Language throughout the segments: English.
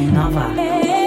inovar.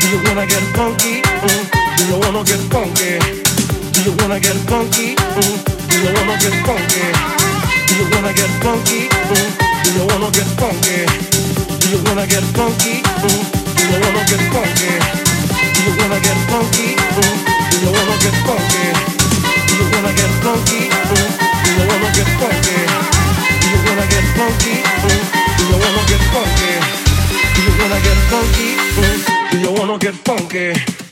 Do you wanna get funky? Mm. Do you wanna get funky? Do you wanna get funky? Mm. Do you wanna get funky? Do you wanna get funky? Mm. Do you wanna get funky? Do you wanna get funky? Mm. Do you wanna get funky? Do you wanna get funky? Mm. Do you wanna get funky? Do you wanna get funky? Mm. Do you wanna get funky? Mm. Mm. You wanna get funky?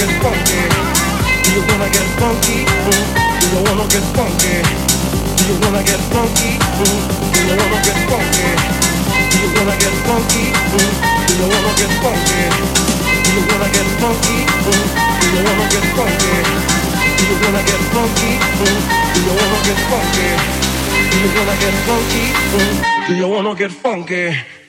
Get funky? Do you wanna get funky? Mm. Do you wanna get funky? Do you wanna get funky? Mm. Do you wanna get funky? Do you wanna get funky? Mm. Do you wanna get funky? Do you wanna get funky? Mm. Do you wanna get funky? Do you wanna get funky? Mm. Do you wanna get funky? Do you wanna get funky? Mm. Do you wanna get funky?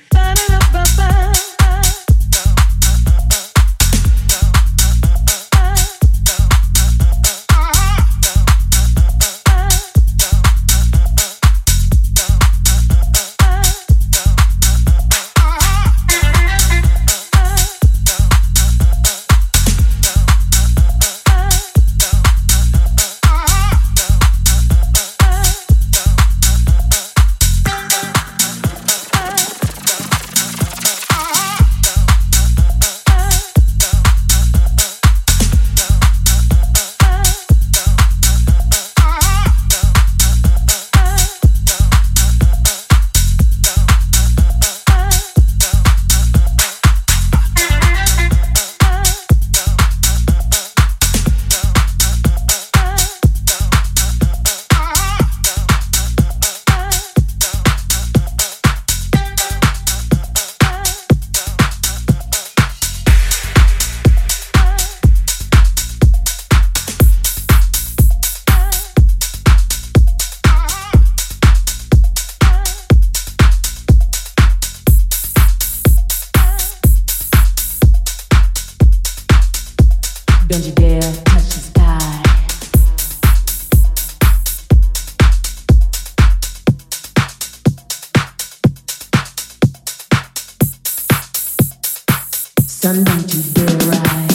Done, don't you dare.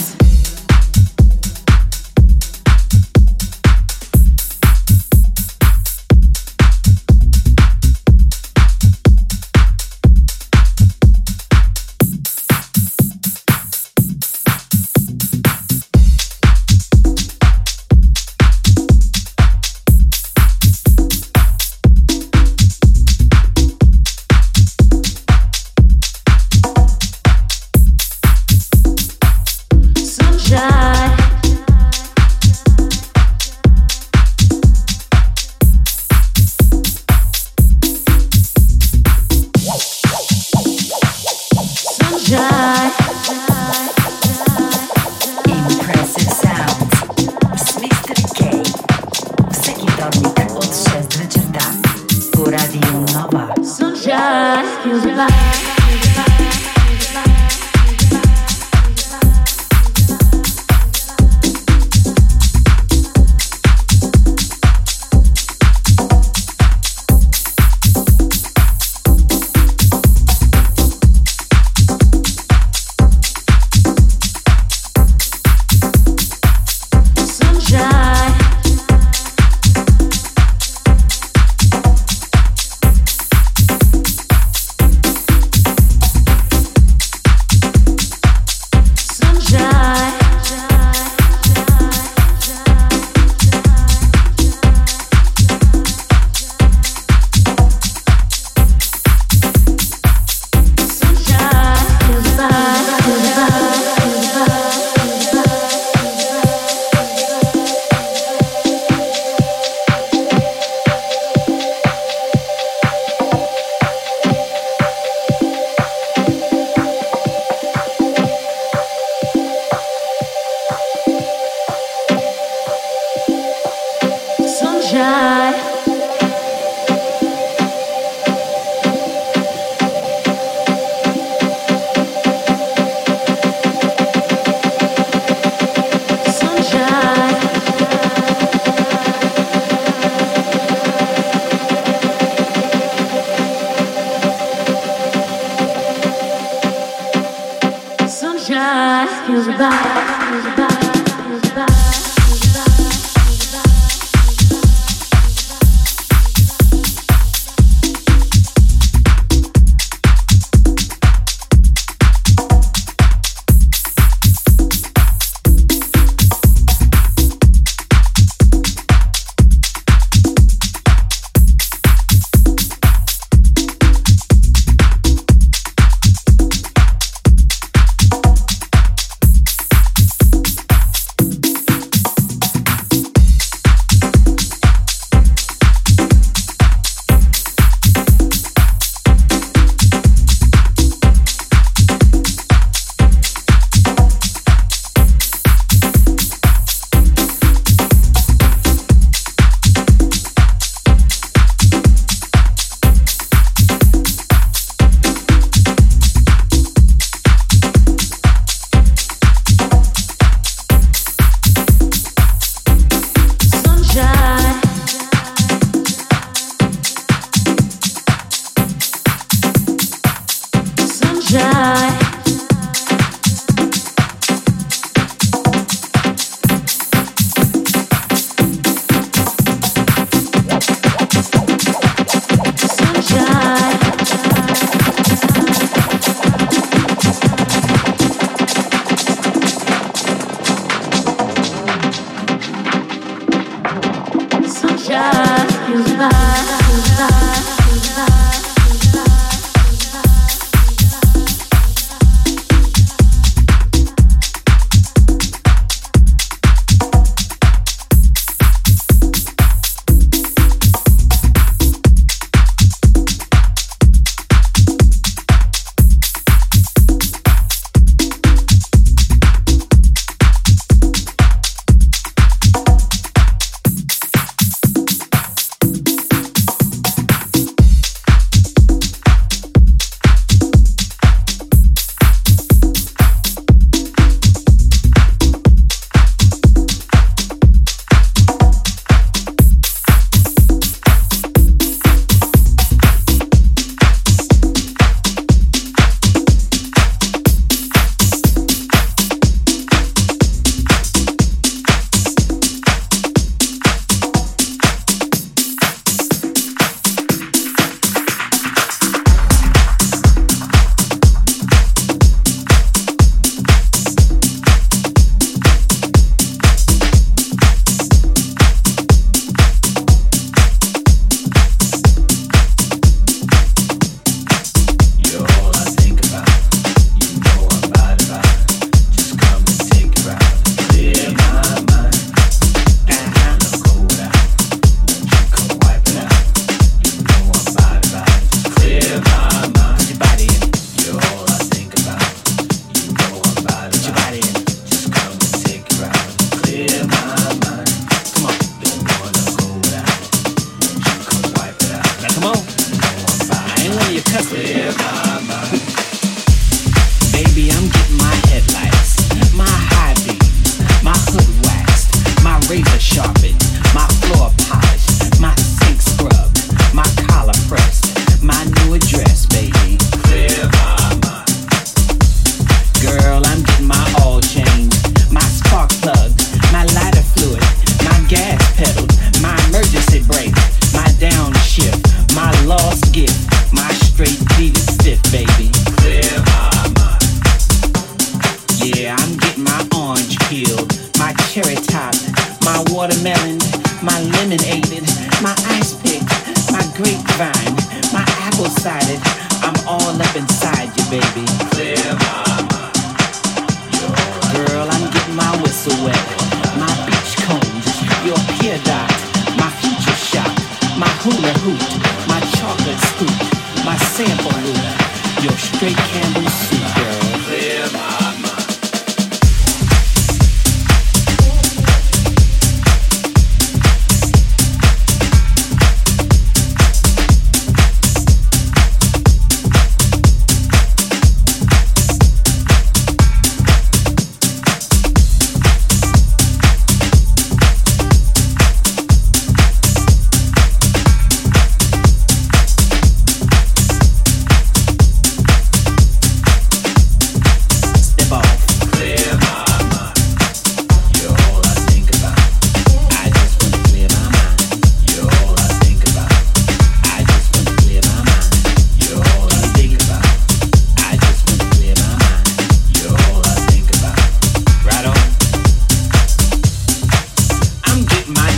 Liberdade.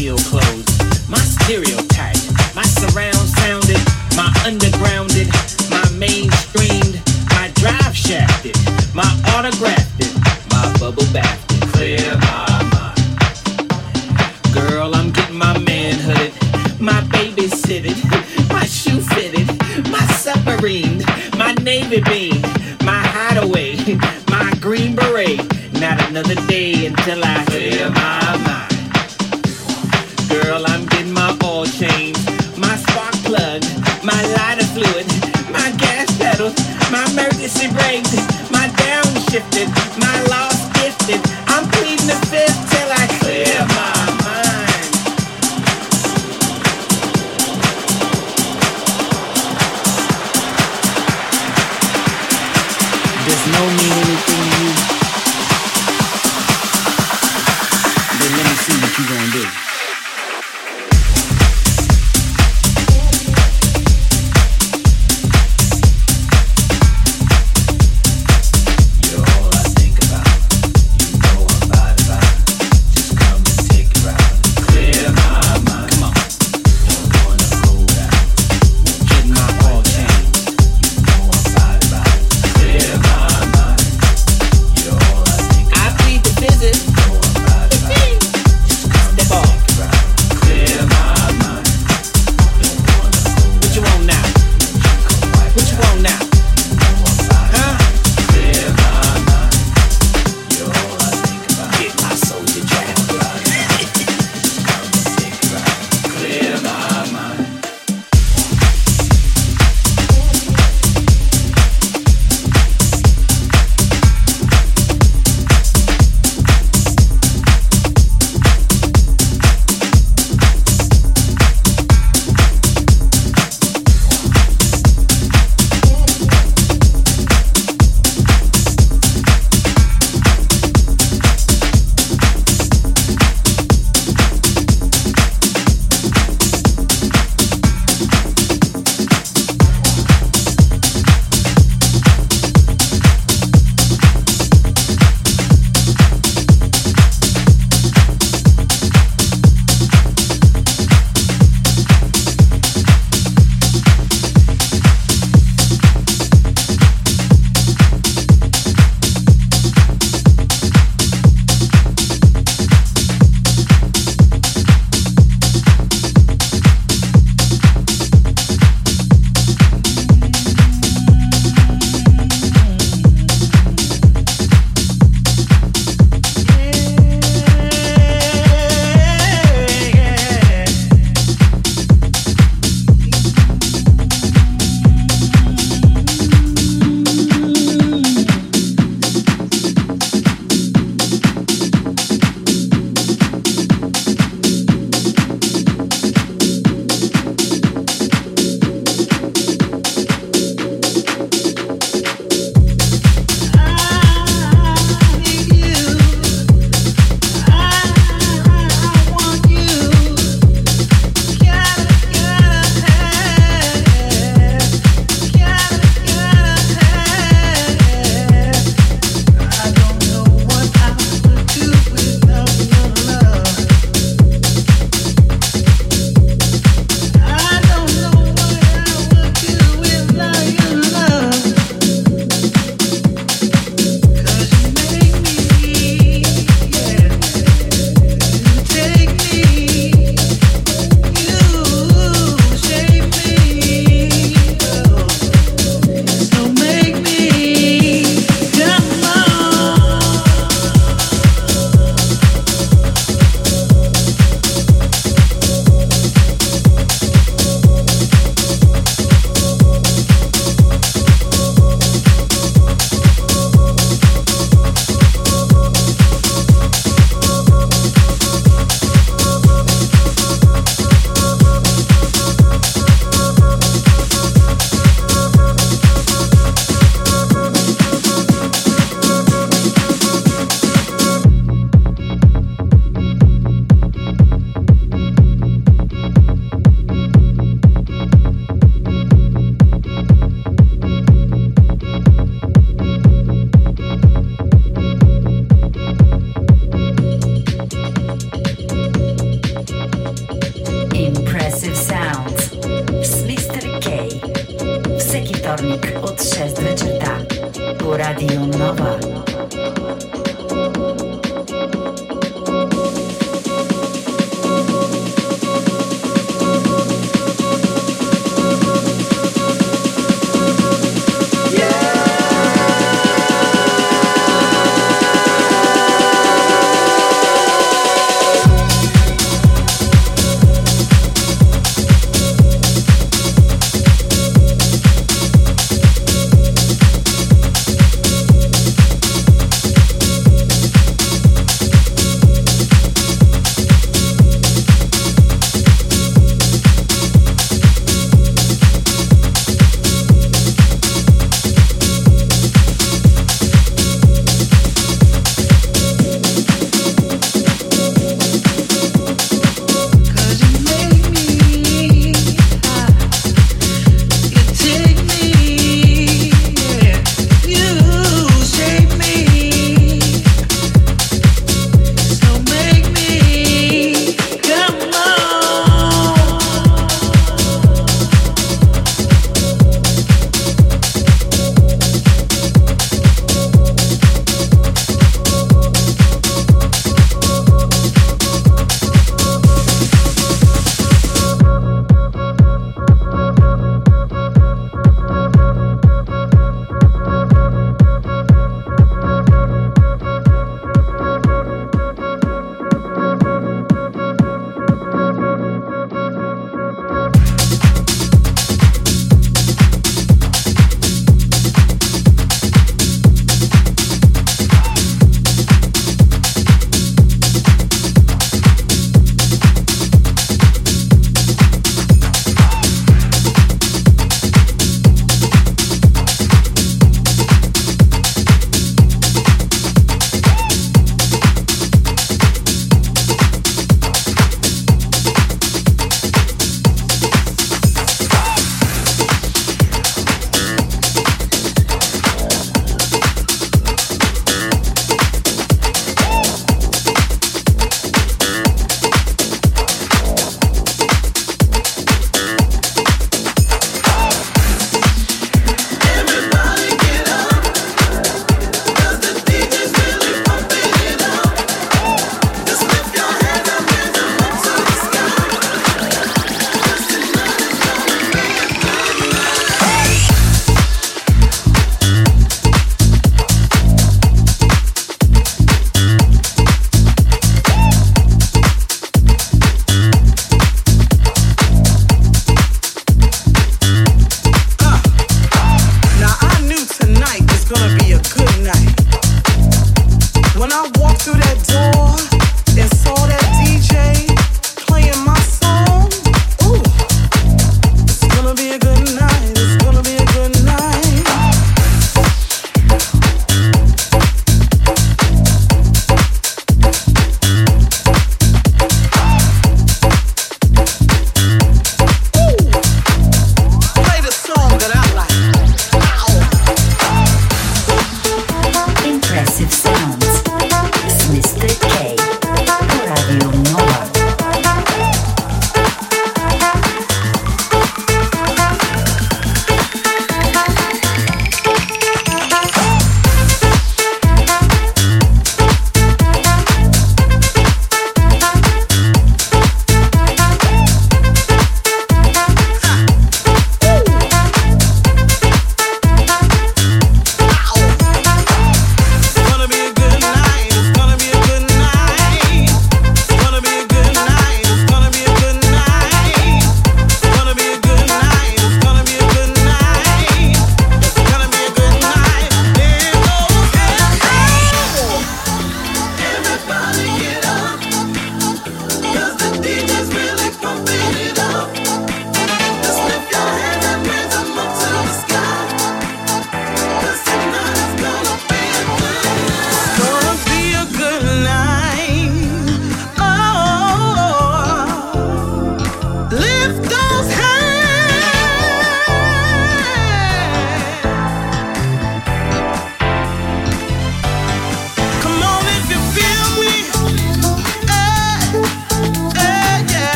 steel clothes, my stereotype, my surround sounded, my underground